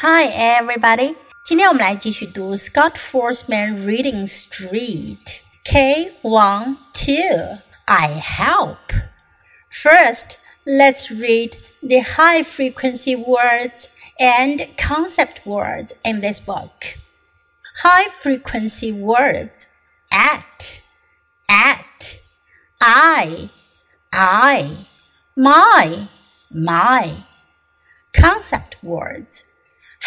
Hi, everybody. 今天我们来继续读 Scott Foresman Reading Street K one two. I help. First, let's read the high frequency words and concept words in this book. High frequency words at, at, I, I, my, my. Concept words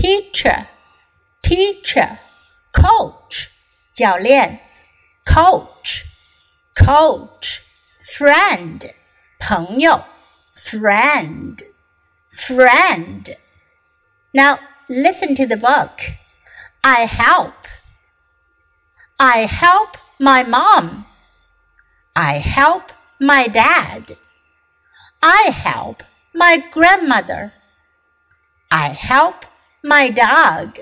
teacher teacher coach 教练 coach coach friend 朋友 friend friend now listen to the book I help I help my mom I help my dad I help my grandmother I help my dog.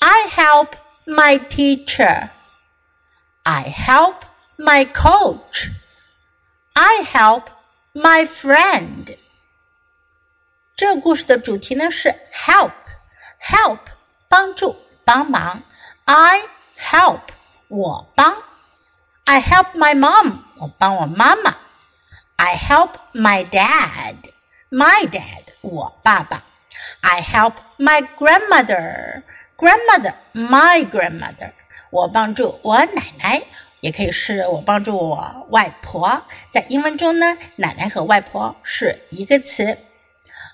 I help my teacher. I help my coach. I help my friend. 这个故事的主题呢是 help，help 帮助帮忙。I help 我帮。I help my mom 我帮我妈妈。I help my dad，my dad 我爸爸。 I help my grandmother. Grandmother, my grandmother. 我帮助我奶奶，也可以是我帮助我外婆。在英文中呢，奶奶和外婆是一个词。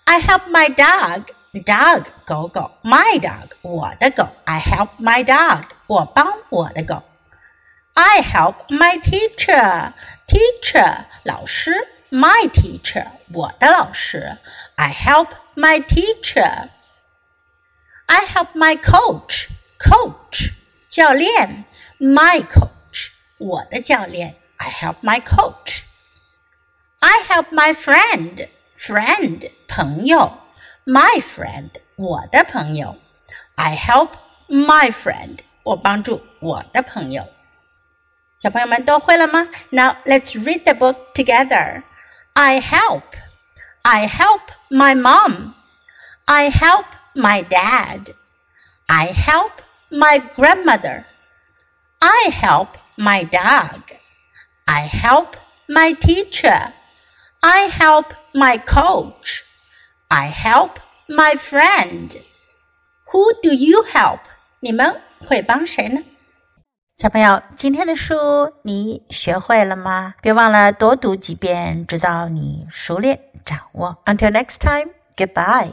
I help my dog. Dog 狗狗，my dog 我的狗。I help my dog 我帮我的狗。I help my teacher. Teacher 老师，my teacher 我的老师。I help my teacher. I help my coach. Coach 教练，my coach 我的教练。I help my coach. I help my friend. Friend 朋友，my friend 我的朋友。I help my friend 我帮助我的朋友。小朋友们都会了吗？Now let's read the book together. I help. I help my mom. I help my dad. I help my grandmother. I help my dog. I help my teacher. I help my coach. I help my friend. Who do you help? 你们会帮谁呢？ 小朋友，今天的书你学会了吗？别忘了多读几遍，直到你熟练掌握。Until next time, goodbye.